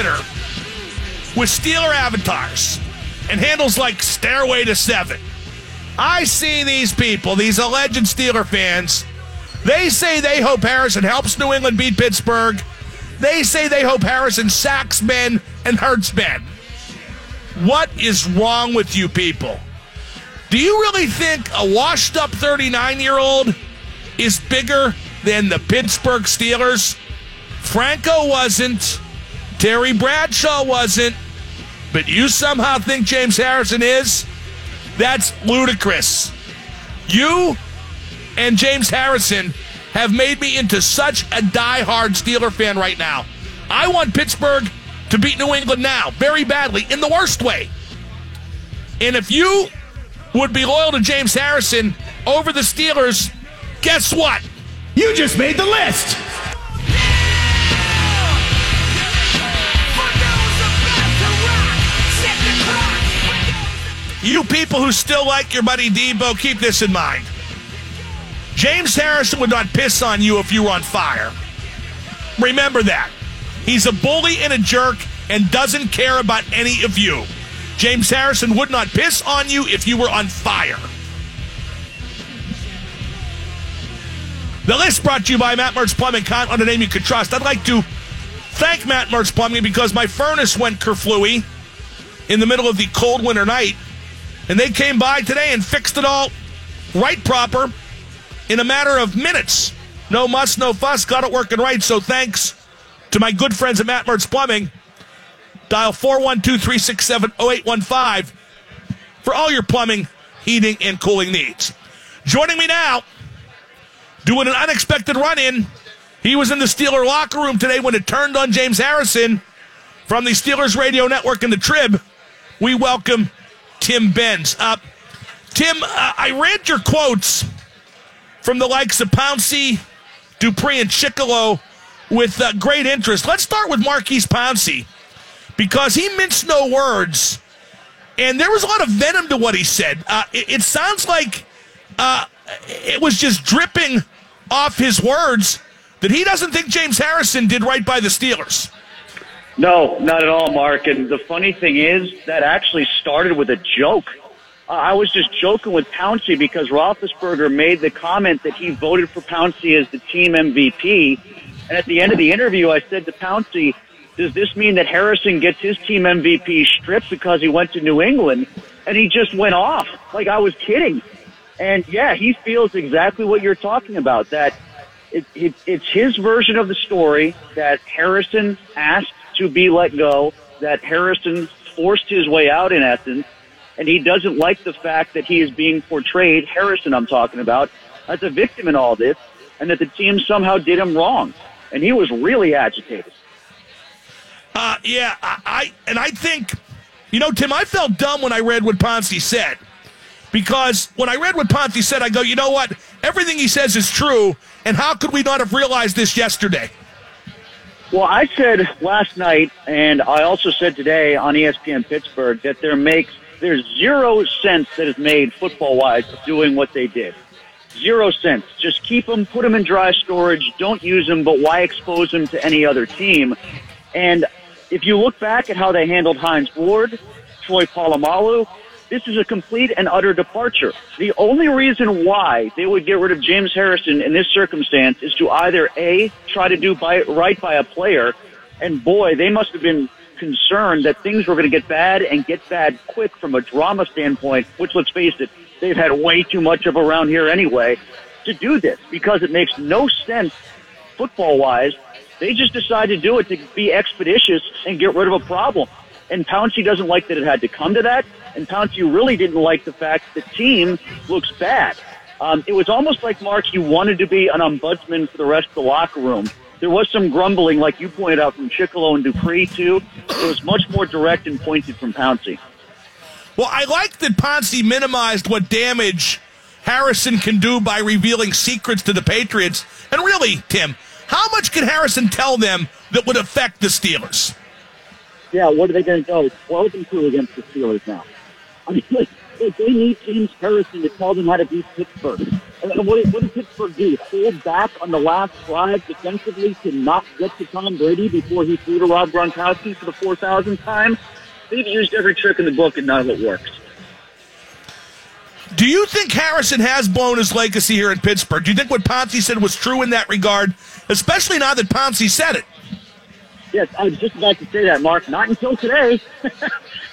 Twitter with Steeler avatars and handles like Stairway to Seven. I see these people, these alleged Steeler fans. They say they hope Harrison helps New England beat Pittsburgh. They say they hope Harrison sacks men and hurts men. What is wrong with you people? Do you really think a washed up 39 year old is bigger than the Pittsburgh Steelers? Franco wasn't. Terry Bradshaw wasn't. But you somehow think James Harrison is? That's ludicrous. You and James Harrison have made me into such a die-hard Steeler fan right now. I want Pittsburgh to beat New England now, very badly, in the worst way. And if you would be loyal to James Harrison over the Steelers, guess what? You just made the list. You people who still like your buddy Deebo, keep this in mind. James Harrison would not piss on you if you were on fire. Remember that. He's a bully and a jerk and doesn't care about any of you. James Harrison would not piss on you if you were on fire. The list brought to you by Matt Mertz Plumbing, count on a name you could trust. I'd like to thank Matt Mertz Plumbing because my furnace went kerflooey in the middle of the cold winter night, and they came by today and fixed it all right proper in a matter of minutes. No muss, no fuss, got it working right. So thanks to my good friends at Matt Mertz Plumbing. Dial 412 367 0815 for all your plumbing, heating, and cooling needs. Joining me now, doing an unexpected run in. He was in the Steeler locker room today when it turned on James Harrison from the Steelers radio network and the Trib. We welcome Tim Benz. Uh, Tim, uh, I read your quotes from the likes of Pouncey, Dupree, and Chickillo with uh, great interest. Let's start with Maurkice Pouncey because he minced no words, and there was a lot of venom to what he said. Uh, it, it, sounds like uh, it was just dripping off his words that he doesn't think James Harrison did right by the Steelers. No, not at all, Mark. And the funny thing is, that actually started with a joke. I was just joking with Pouncey because Roethlisberger made the comment that he voted for Pouncey as the team MVP. And at the end of the interview, I said to Pouncey, does this mean that Harrison gets his team MVP stripped because he went to New England? And he just went off like I was kidding. And yeah, he feels exactly what you're talking about. That it, it, it's his version of the story that Harrison asked to be let go, that Harrison forced his way out in essence, and he doesn't like the fact that he is being portrayed, Harrison I'm talking about, as a victim in all this, and that the team somehow did him wrong. And he was really agitated. Uh, yeah, I, I and I think, you know, Tim, I felt dumb when I read what Pouncey said because when I read what Pouncey said, I go, you know what? Everything he says is true, and how could we not have realized this yesterday? Well, I said last night, and I also said today on ESPN Pittsburgh that there makes there's zero sense that is made football wise doing what they did. Zero sense. Just keep them, put them in dry storage, don't use them, but why expose them to any other team? And if you look back at how they handled Hines Ward, Troy Polamalu, this is a complete and utter departure. The only reason why they would get rid of James Harrison in this circumstance is to either A, try to do by, right by a player, and boy, they must have been concerned that things were going to get bad and get bad quick from a drama standpoint, which let's face it, they've had way too much of around here anyway, to do this because it makes no sense football wise they just decided to do it to be expeditious and get rid of a problem. And Pouncey doesn't like that it had to come to that. And Pouncey really didn't like the fact the team looks bad. Um, it was almost like Mark, you wanted to be an ombudsman for the rest of the locker room. There was some grumbling, like you pointed out, from Chickillo and Dupree too. It was much more direct and pointed from Pouncey. Well, I like that Pouncey minimized what damage Harrison can do by revealing secrets to the Patriots. And really, Tim, how much can Harrison tell them that would affect the Steelers? Yeah, what are they going to go 12 and 2 against the Steelers now? I mean, like, if they need James Harrison to tell them how to beat Pittsburgh, and what, what did Pittsburgh do? Hold back on the last drive defensively to not get to Tom Brady before he threw to Rob Gronkowski for the 4,000th time? They've used every trick in the book and none of it works. Do you think Harrison has blown his legacy here in Pittsburgh? Do you think what Pouncey said was true in that regard, especially now that Pouncey said it? Yes, I was just about to say that, Mark. Not until today.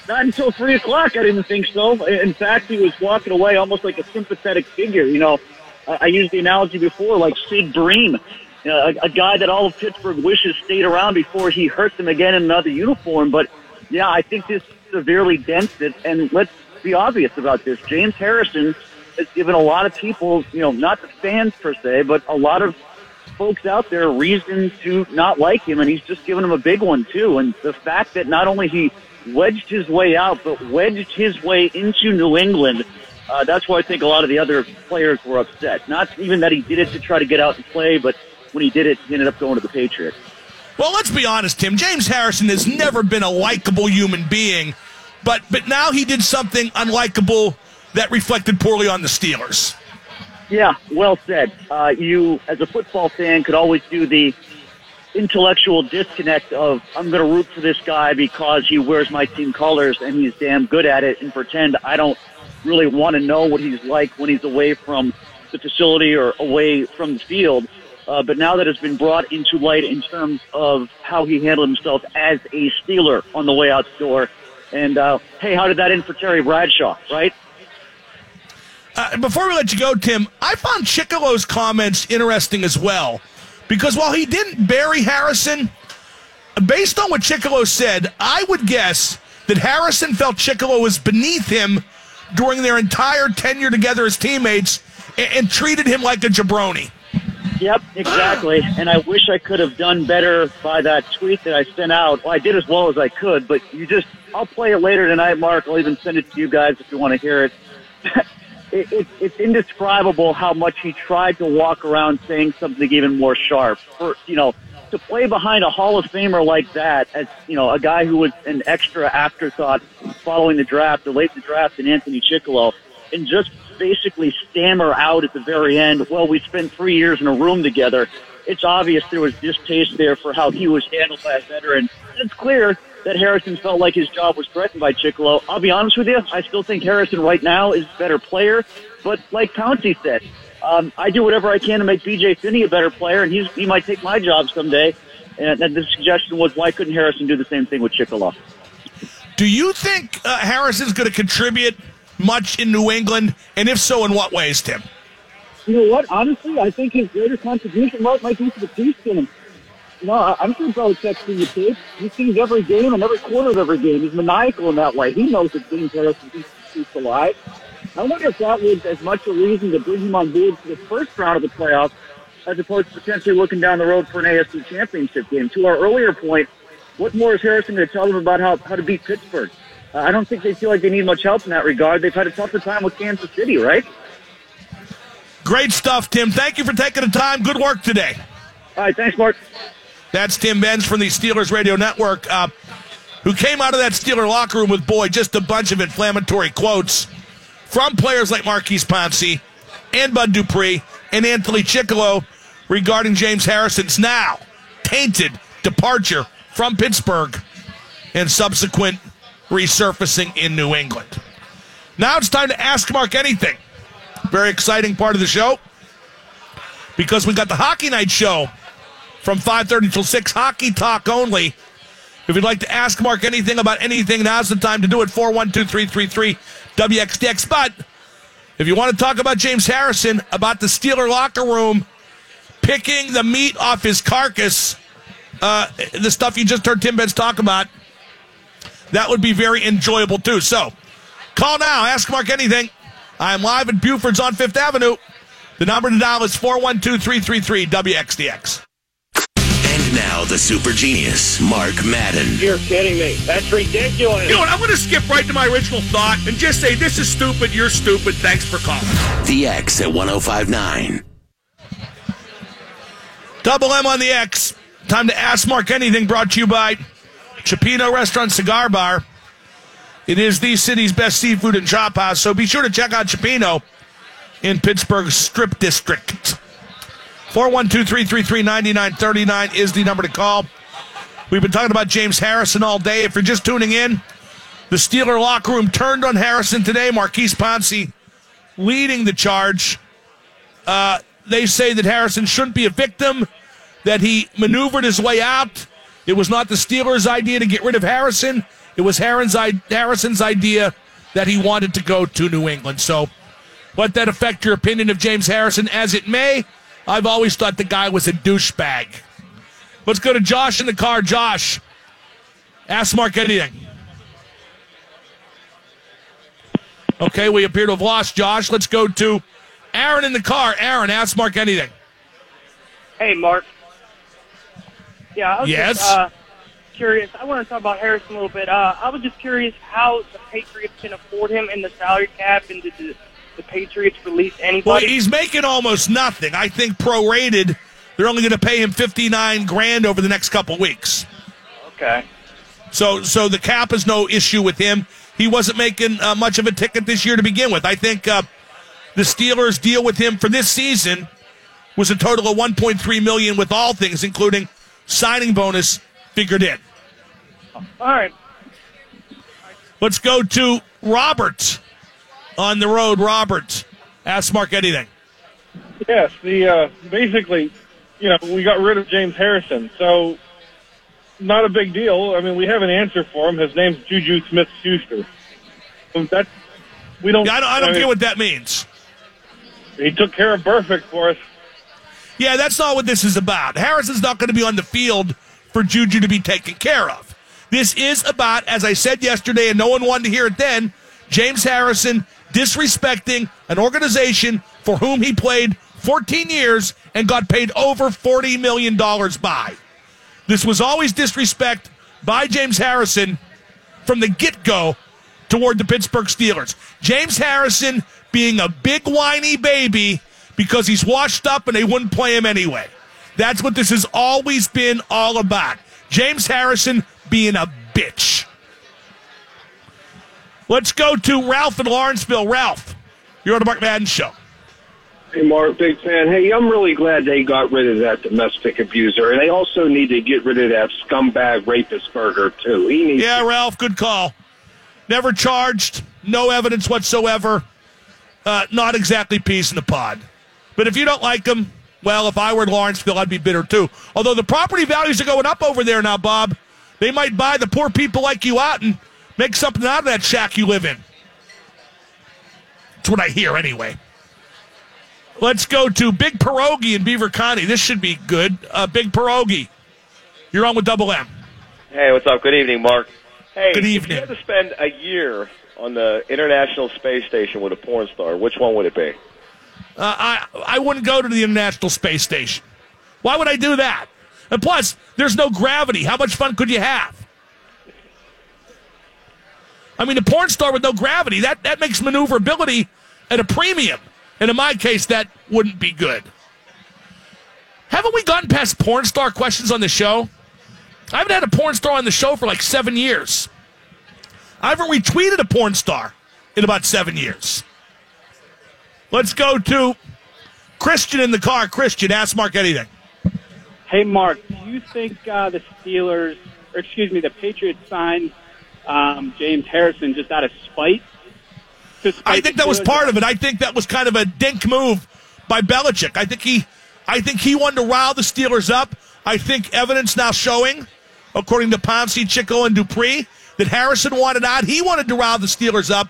Not until 3 o'clock, I didn't think so. In fact, he was walking away almost like a sympathetic figure. You know, I used the analogy before, like Sid Bream, you know, a, a guy that all of Pittsburgh wishes stayed around before he hurt them again in another uniform. But, yeah, I think this severely dents it. And let's be obvious about this. James Harrison has given a lot of people, you know, not the fans per se, but a lot of folks out there reason to not like him, and he's just given him a big one too. And the fact that not only he wedged his way out, but wedged his way into New England. Uh, that's why I think a lot of the other players were upset. Not even that he did it to try to get out and play, but when he did it, he ended up going to the Patriots. Well, let's be honest, Tim. James Harrison has never been a likable human being, but but now he did something unlikable that reflected poorly on the Steelers. Yeah, well said. Uh, you, as a football fan, could always do the intellectual disconnect of I'm going to root for this guy because he wears my team colors and he's damn good at it, and pretend I don't really want to know what he's like when he's away from the facility or away from the field. Uh, but now that it's been brought into light in terms of how he handled himself as a Steeler on the way out the door, and uh, hey, how did that end for Terry Bradshaw, right? Uh, before we let you go, Tim, I found Chickillo's comments interesting as well. Because while he didn't bury Harrison, based on what Chickillo said, I would guess that Harrison felt Chickillo was beneath him during their entire tenure together as teammates and, and treated him like a jabroni. Yep, exactly. and I wish I could have done better by that tweet that I sent out. Well, I did as well as I could, but you just, I'll play it later tonight, Mark. I'll even send it to you guys if you want to hear it. it, it, it's indescribable how much he tried to walk around saying something even more sharp. For you know, to play behind a Hall of Famer like that, as you know, a guy who was an extra afterthought following the draft, the late the draft, and Anthony Chickillo, and just basically stammer out at the very end. Well, we spent three years in a room together. It's obvious there was distaste there for how he was handled by a veteran. And it's clear that Harrison felt like his job was threatened by Chickillo. I'll be honest with you, I still think Harrison right now is a better player. But like Pouncey said, um, I do whatever I can to make BJ Finney a better player, and he's, he might take my job someday. And, and the suggestion was, why couldn't Harrison do the same thing with Chickillo? Do you think uh, Harrison's going to contribute much in New England? And if so, in what ways, Tim? You know what? Honestly, I think his greatest contribution might be to the Chiefs game. No, I'm sure Belichick's seen the tape. He sees every game and every quarter of every game. He's maniacal in that way. He knows that James Harrison keeps the Chiefs alive. I wonder if that was as much a reason to bring him on board for the first round of the playoffs as opposed to potentially looking down the road for an AFC championship game. To our earlier point, what more is Harrison going to tell them about how, how to beat Pittsburgh? Uh, I don't think they feel like they need much help in that regard. They've had a tougher time with Kansas City, right? Great stuff, Tim. Thank you for taking the time. Good work today. All right, thanks, Mark. That's Tim Benz from the Steelers Radio Network, uh, who came out of that Steeler locker room with, boy, just a bunch of inflammatory quotes from players like Maurkice Pouncey and Bud Dupree and Anthony Chickillo regarding James Harrison's now tainted departure from Pittsburgh and subsequent resurfacing in New England. Now it's time to ask Mark anything. Very exciting part of the show because we got the Hockey Night Show from 5.30 till 6, hockey talk only. If you'd like to ask Mark anything about anything, now's the time to do it, 412-333-WXDX. But if you want to talk about James Harrison, about the Steeler locker room, picking the meat off his carcass, uh, the stuff you just heard Tim Benz talk about, that would be very enjoyable too. So call now, ask Mark anything. I'm live at Buford's on Fifth Avenue. The number to dial is 412 333 WXDX. And now the super genius, Mark Madden. You're kidding me. That's ridiculous. You know what? I'm going to skip right to my original thought and just say this is stupid. You're stupid. Thanks for calling. The X at 1059. Double M on the X. Time to ask Mark anything brought to you by Cioppino Restaurant Cigar Bar. It is the city's best seafood and chop house, so be sure to check out Cioppino in Pittsburgh's Strip District. 412-333-9939 is the number to call. We've been talking about James Harrison all day. If you're just tuning in, the Steeler locker room turned on Harrison today. Maurkice Pouncey leading the charge. Uh, they say that Harrison shouldn't be a victim, that he maneuvered his way out. It was not the Steelers' idea to get rid of Harrison. It was Harrison's idea that he wanted to go to New England. So let that affect your opinion of James Harrison as it may. I've always thought the guy was a douchebag. Let's go to Josh in the car. Josh, ask Mark anything. Okay, we appear to have lost Josh. Let's go to Aaron in the car. Aaron, ask Mark anything. Hey, Mark. Yeah, I was yes. just, uh, curious. I want to talk about Harrison a little bit. Uh, I was just curious how the Patriots can afford him in the salary cap, and did the, the Patriots release anybody? Well, he's making almost nothing. I think prorated, they're only going to pay him fifty nine grand over the next couple weeks. Okay. So, so the cap is no issue with him. He wasn't making uh, much of a ticket this year to begin with. I think uh, the Steelers' deal with him for this season was a total of 1.3 million with all things, including signing bonus figured in. All right. Let's go to Robert on the road. Robert, ask Mark anything. Yes, the uh, basically, you know, we got rid of James Harrison, so not a big deal. I mean, we have an answer for him. His name's Juju Smith-Schuster. That we don't. Yeah, I don't, I don't I mean, get what that means. He took care of Burfict for us. Yeah, that's not what this is about. Harrison's not going to be on the field for Juju to be taken care of. This is about, as I said yesterday, and no one wanted to hear it then, James Harrison disrespecting an organization for whom he played 14 years and got paid over $40 million by. This was always disrespect by James Harrison from the get go toward the Pittsburgh Steelers. James Harrison being a big whiny baby because he's washed up and they wouldn't play him anyway. That's what this has always been all about. James Harrison being a bitch. Let's go to Ralph in Lawrenceville. Ralph, you're on the Mark Madden Show. Hey, Mark, big fan. Hey, I'm really glad they got rid of that domestic abuser, and they also need to get rid of that scumbag rapist burger too. He needs. Yeah, Ralph, good call. Never charged, no evidence whatsoever. Uh, not exactly peace in the pod. But if you don't like him, well, if I were in Lawrenceville, I'd be bitter too. Although the property values are going up over there now, Bob. They might buy the poor people like you out and make something out of that shack you live in. That's what I hear anyway. Let's go to Big Pierogi in Beaver County. This should be good. Uh, Big Pierogi, you're on with Double M. Hey, what's up? Good evening, Mark. Hey, Good evening. If evening. you had to spend a year on the International Space Station with a porn star, which one would it be? Uh, I I wouldn't go to the International Space Station. Why would I do that? And plus, there's no gravity. How much fun could you have? I mean, a porn star with no gravity that that makes maneuverability at a premium. And in my case, that wouldn't be good. Haven't we gotten past porn star questions on the show? I haven't had a porn star on the show for like seven years. I haven't retweeted a porn star in about seven years. Let's go to Christian in the car. Christian, ask Mark anything. Hey, Mark, do you think uh, the Steelers, or excuse me, the Patriots signed um, James Harrison just out of spite? I think that was part of it. I think that was kind of a dink move by Belichick. I think he, I think he wanted to rile the Steelers up. I think evidence now showing, according to Pouncey, Chico, and Dupree, that Harrison wanted out. He wanted to rile the Steelers up.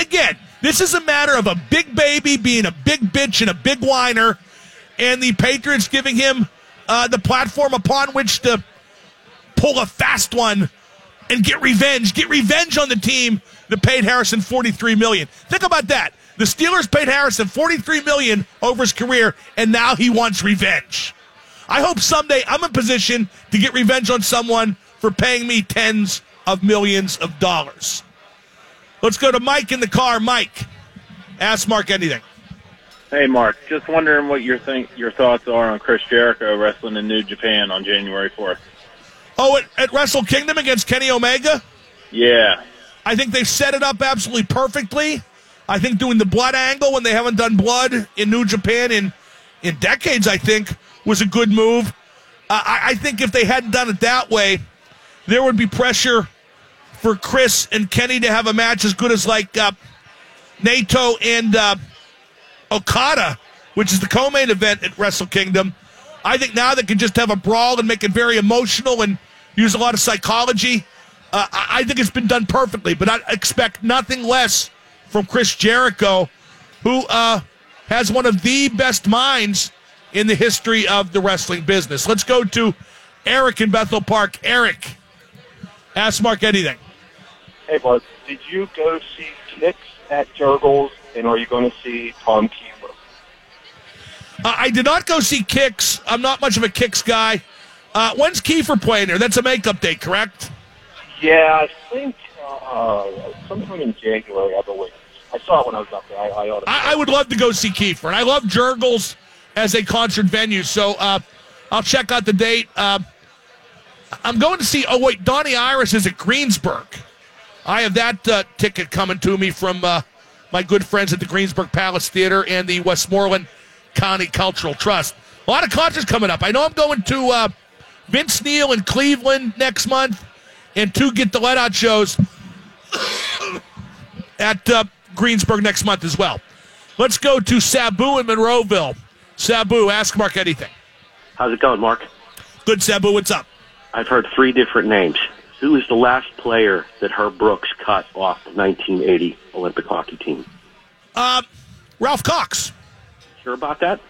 Again, this is a matter of a big baby being a big bitch and a big whiner, and the Patriots giving him uh, the platform upon which to pull a fast one and get revenge. Get revenge on the team that paid Harrison 43 million. Think about that. The Steelers paid Harrison 43 million over his career, and now he wants revenge. I hope someday I'm in position to get revenge on someone for paying me tens of millions of dollars. Let's go to Mike in the car. Mike, ask Mark anything. Hey, Mark. Just wondering what your think your thoughts are on Chris Jericho wrestling in New Japan on January fourth. Oh, at, at Wrestle Kingdom against Kenny Omega? Yeah. I think they've set it up absolutely perfectly. I think doing the blood angle when they haven't done blood in New Japan in in decades, I think, was a good move. Uh, I, I think if they hadn't done it that way, there would be pressure for Chris and Kenny to have a match as good as like uh, Naito and uh, Okada, which is the co-main event at Wrestle Kingdom. I think now they can just have a brawl and make it very emotional and use a lot of psychology. Uh, I think it's been done perfectly, but I expect nothing less from Chris Jericho, who uh, has one of the best minds in the history of the wrestling business. Let's go to Eric in Bethel Park. Eric, ask Mark anything. Hey, Mark, did you go see Kix at Jergel's, and are you going to see Tom Keifer? Uh, I did not go see Kix. I'm not much of a Kix guy. Uh, when's Keifer playing there? That's a makeup date, correct? Yeah, I think uh, sometime in January, I believe. I saw it when I was up there. I, I ought to. I, I would love to go see Keifer, and I love Jergel's as a concert venue. So uh, I'll check out the date. Uh, I'm going to see. Oh wait, Donnie Iris is at Greensburg. I have that uh, ticket coming to me from uh, my good friends at the Greensburg Palace Theater and the Westmoreland County Cultural Trust. A lot of concerts coming up. I know I'm going to uh, Vince Neil in Cleveland next month, and two Get the Led Out shows at uh, Greensburg next month as well. Let's go to Sabu in Monroeville. Sabu, ask Mark anything. How's it going, Mark? Good, Sabu. What's up? I've heard three different names. Who is the last player that Herb Brooks cut off the 1980 Olympic hockey team? Uh, Ralph Cox. Sure about that?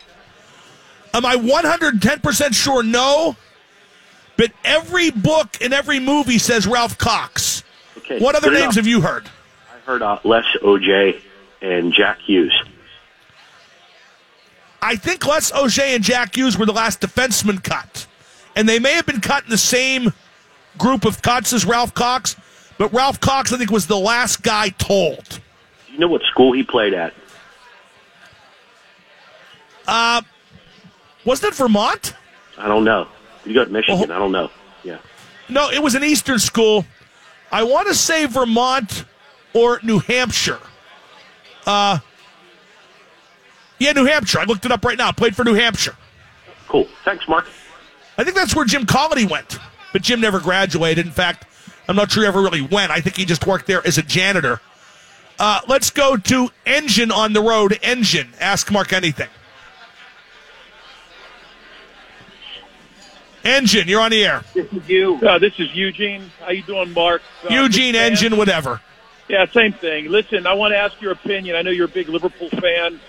Am I 110% sure? No. But every book and every movie says Ralph Cox. Okay. What other names enough. have you heard? I heard uh, Les Auge and Jack Hughes. I think Les Auge and Jack Hughes were the last defenseman cut. And they may have been cut in the same group of cuts Ralph Cox, but Ralph Cox, I think, was the last guy told. You know what school he played at? Uh, wasn't it Vermont? I don't know. You go to Michigan? I don't know. Yeah. No, it was an Eastern school. I want to say Vermont or New Hampshire. Uh, yeah, New Hampshire. I looked it up right now. Played for New Hampshire. Cool. Thanks, Mark. I think that's where Jim Colony went, but Jim never graduated. In fact, I'm not sure he ever really went. I think he just worked there as a janitor. Uh, let's go to Engine on the road. Engine. Ask Mark anything. Engine, you're on the air. This is you. Uh, this is Eugene. How you doing, Mark? Uh, Eugene. Engine, whatever. Yeah, same thing. Listen, I want to ask your opinion. I know you're a big Liverpool fan.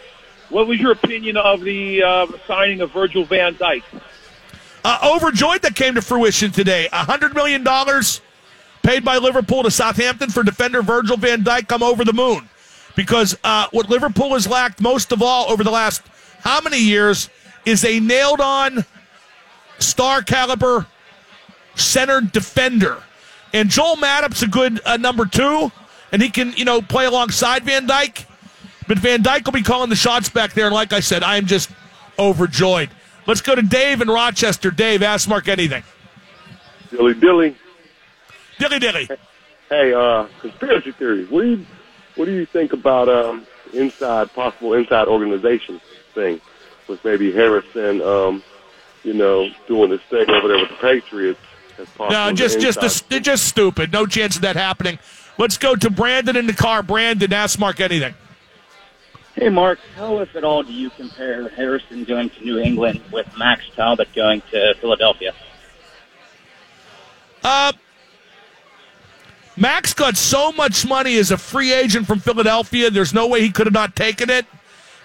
What was your opinion of the uh, signing of Virgil van Dijk? Uh, overjoyed that came to fruition today. $100 million paid by Liverpool to Southampton for defender Virgil van Dijk. I'm over the moon. Because uh, what Liverpool has lacked most of all over the last how many years is a nailed on star caliber centered defender. And Joel Matip's a good uh, number two, and he can, you know, play alongside Van Dijk. But Van Dijk will be calling the shots back there. And like I said, I am just overjoyed. Let's go to Dave in Rochester. Dave, ask Mark anything. Dilly dilly. Dilly dilly. Hey, uh, conspiracy theories. What do you what do you think about um inside possible inside organization thing with maybe Harrison um, you know, doing this thing over there with the Patriots as possible No, just just the, just stupid. No chance of that happening. Let's go to Brandon in the car. Brandon, ask Mark anything. Hey, Mark, how, if at all, do you compare Harrison going to New England with Max Talbot going to Philadelphia? Uh, Max got so much money as a free agent from Philadelphia. There's no way he could have not taken it.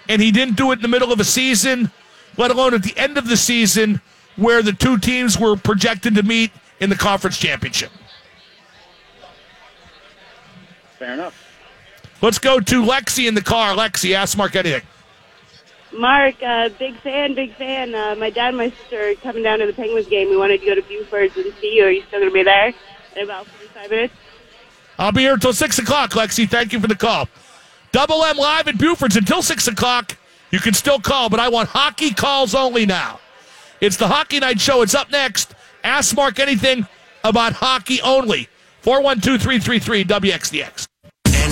And he didn't do it in the middle of a season, let alone at the end of the season where the two teams were projected to meet in the conference championship. Fair enough. Let's go to Lexi in the car. Lexi, ask Mark anything. Mark, uh, big fan, big fan. Uh, my dad and my sister are coming down to the Penguins game. We wanted to go to Buford's and see you. Are you still going to be there in about 45 minutes? I'll be here until 6 o'clock, Lexi. Thank you for the call. Double M live at Buford's until 6 o'clock. You can still call, but I want hockey calls only now. It's the Hockey Night Show. It's up next. Ask Mark anything about hockey only. 412 333 WXDX.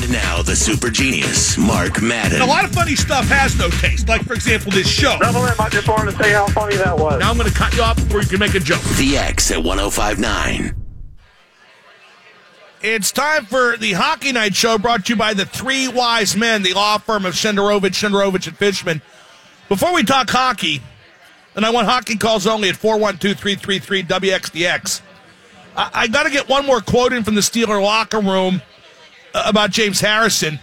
And now the super genius, Mark Madden. A lot of funny stuff has no taste. Like, for example, this show. Double M, I just wanted to say how funny that was. Now I'm going to cut you off before you can make a joke. The X at 1059. It's time for the Hockey Night Show brought to you by the Three Wise Men, the law firm of Shenderovich, Shenderovich, and Fishman. Before we talk hockey, and I want hockey calls only at 412 333 WXDX, I, I got to get one more quote in from the Steeler locker room about James Harrison.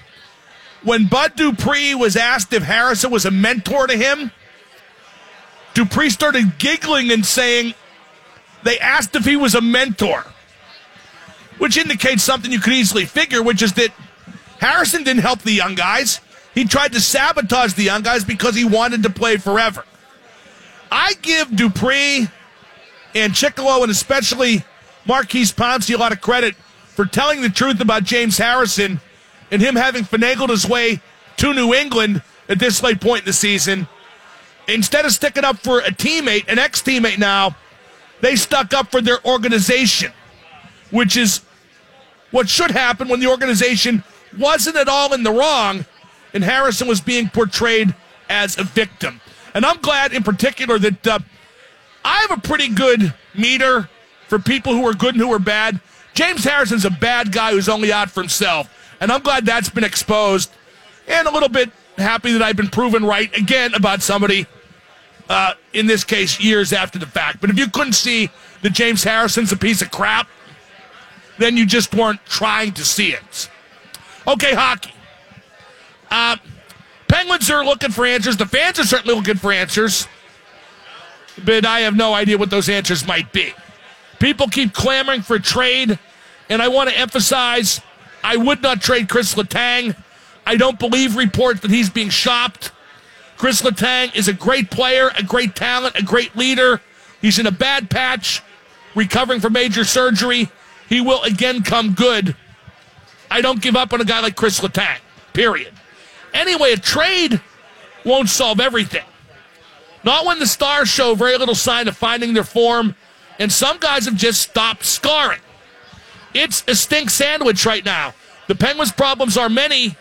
When Bud Dupree was asked if Harrison was a mentor to him, Dupree started giggling and saying they asked if he was a mentor which indicates something you could easily figure, which is that Harrison didn't help the young guys. He tried to sabotage the young guys because he wanted to play forever. I give Dupree and Chickillo and especially Maurkice Pouncey a lot of credit for telling the truth about James Harrison and him having finagled his way to New England at this late point in the season. Instead of sticking up for a teammate, an ex teammate now, they stuck up for their organization which is what should happen when the organization wasn't at all in the wrong and Harrison was being portrayed as a victim. And I'm glad in particular that uh, I have a pretty good meter for people who are good and who are bad. James Harrison's a bad guy who's only out for himself. And I'm glad that's been exposed and a little bit happy that I've been proven right again about somebody, uh, in this case, years after the fact. But if you couldn't see that James Harrison's a piece of crap, then you just weren't trying to see it. Okay, hockey. Uh, Penguins are looking for answers. The fans are certainly looking for answers. But I have no idea what those answers might be. People keep clamoring for trade, and I want to emphasize I would not trade Chris Letang. I don't believe reports that he's being shopped. Chris Letang is a great player, a great talent, a great leader. He's in a bad patch, recovering from major surgery he will again come good. I don't give up on a guy like Chris Letang, period. Anyway, a trade won't solve everything. Not when the stars show very little sign of finding their form, and some guys have just stopped scoring. It's a stink sandwich right now. The Penguins' problems are many,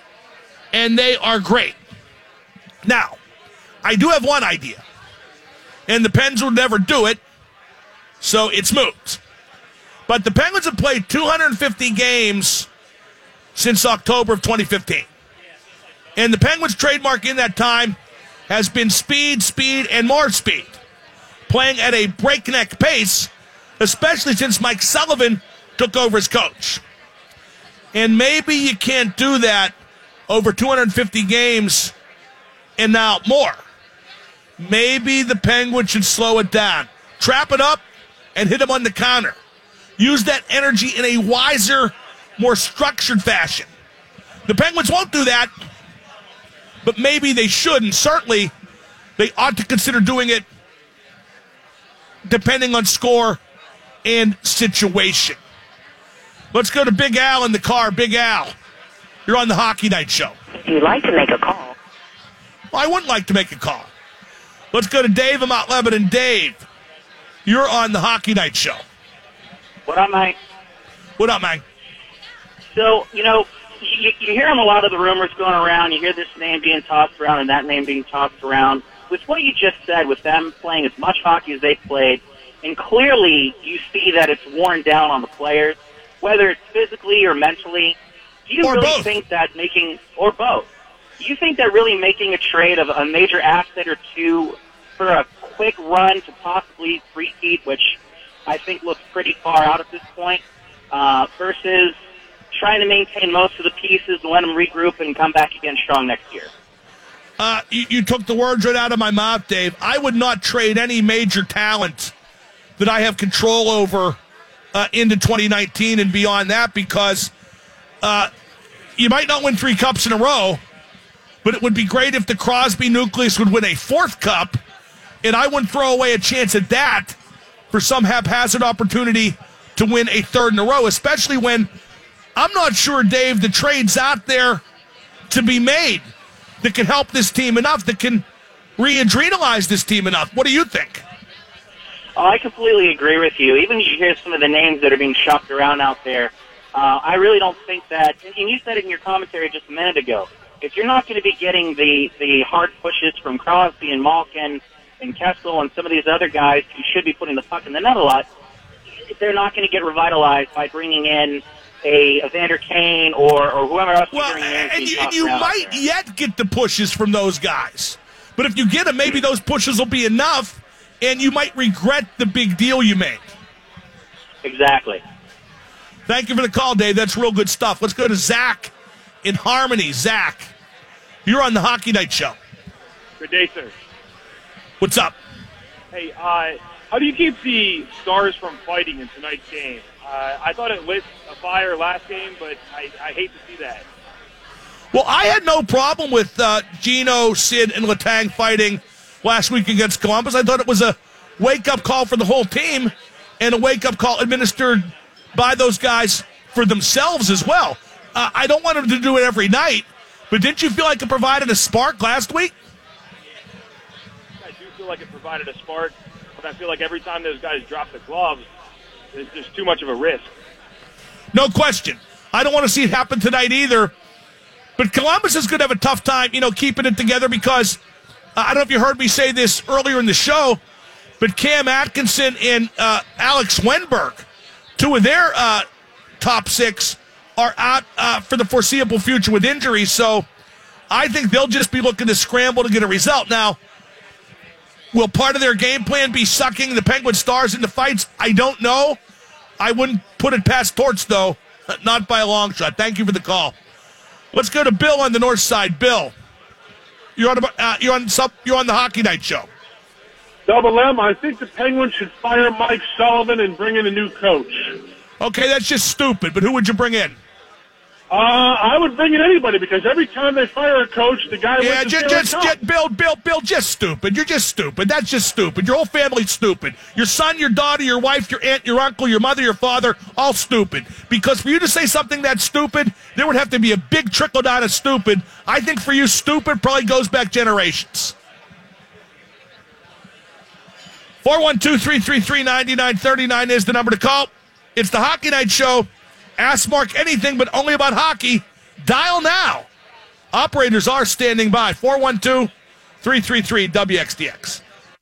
and they are great. Now, I do have one idea, and the Pens will never do it, so it's moot. But the Penguins have played 250 games since October of 2015. And the Penguins' trademark in that time has been speed, speed, and more speed, playing at a breakneck pace, especially since Mike Sullivan took over as coach. And maybe you can't do that over 250 games and now more. Maybe the Penguins should slow it down, trap it up, and hit them on the counter. Use that energy in a wiser, more structured fashion. The Penguins won't do that, but maybe they should, and certainly they ought to consider doing it depending on score and situation. Let's go to Big Al in the car. Big Al, you're on the Hockey Night Show. If you'd like to make a call. Well, I wouldn't like to make a call. Let's go to Dave in Mount Lebanon. Dave, you're on the Hockey Night Show. What up, Mike? What up, Mike? So, you know, you, you hear a lot of the rumors going around. You hear this name being tossed around and that name being tossed around. With what you just said, with them playing as much hockey as they played, and clearly you see that it's worn down on the players, whether it's physically or mentally. Do you Or really both. think that making, or both, do you think that really making a trade of a major asset or two for a quick run to possibly repeat, which I think looks pretty far out at this point, uh, versus trying to maintain most of the pieces and let them regroup and come back again strong next year? Uh, you, you took the words right out of my mouth, Dave. I would not trade any major talent that I have control over uh, into 2019 and beyond that because uh, you might not win three cups in a row, but it would be great if the Crosby nucleus would win a fourth cup, and I wouldn't throw away a chance at that for some haphazard opportunity to win a third in a row, especially when I'm not sure, Dave, the trade's out there to be made that can help this team enough, that can re-adrenalize this team enough. What do you think? Oh, I completely agree with you. Even you hear some of the names that are being shopped around out there. Uh, I really don't think that, and you said it in your commentary just a minute ago. If you're not going to be getting the the hard pushes from Crosby and Malkin and Kessel and some of these other guys who should be putting the puck in the net a lot, if they're not going to get revitalized by bringing in a Evander Kane or, or whoever else Well, you're bringing in. and you, and you round. might yet get the pushes from those guys. But if you get them, maybe those pushes will be enough, and you might regret the big deal you made. Exactly. Thank you for the call, Dave. That's real good stuff. Let's go to Zach in Harmony. Zach, you're on the Hockey Night Show. Good day, sir. What's up? Hey, uh, how do you keep the stars from fighting in tonight's game? Uh, I thought it lit a fire last game, but I, I hate to see that. Well, I had no problem with uh, Gino, Sid, and Letang fighting last week against Columbus. I thought it was a wake up call for the whole team and a wake up call administered by those guys for themselves as well. Uh, I don't want them to do it every night, but didn't you feel like it provided a spark last week? I do feel like it provided a spark, but I feel like every time those guys drop the gloves, there's just too much of a risk. No question. I don't want to see it happen tonight either. But Columbus is going to have a tough time, you know, keeping it together because uh, I don't know if you heard me say this earlier in the show, but Cam Atkinson and uh, Alex Wennberg, two of their uh, top six, are out uh, for the foreseeable future with injuries. So I think they'll just be looking to scramble to get a result. Now, will part of their game plan be sucking the Penguin Stars into fights? I don't know. I wouldn't put it past Torts, though. Not by a long shot. Thank you for the call. Let's go to Bill on the north side. Bill, you're on uh, you're on sub, you're on the Hockey Night Show. Double M, I think the Penguins should fire Mike Sullivan and bring in a new coach. Okay, that's just stupid. But who would you bring in? Uh, I would bring in anybody because every time they fire a coach, the guy Yeah, just, just, just Bill, Bill, Bill, just stupid. You're just stupid. That's just stupid. Your whole family's stupid. Your son, your daughter, your wife, your aunt, your uncle, your mother, your father, all stupid. Because for you to say something that's stupid, there would have to be a big trickle down of stupid. I think for you, stupid probably goes back generations. 412 333 9939 is the number to call. It's the Hockey Night Show. Ask Mark anything, but only about hockey. Dial now. Operators are standing by. 412 333 WXDX.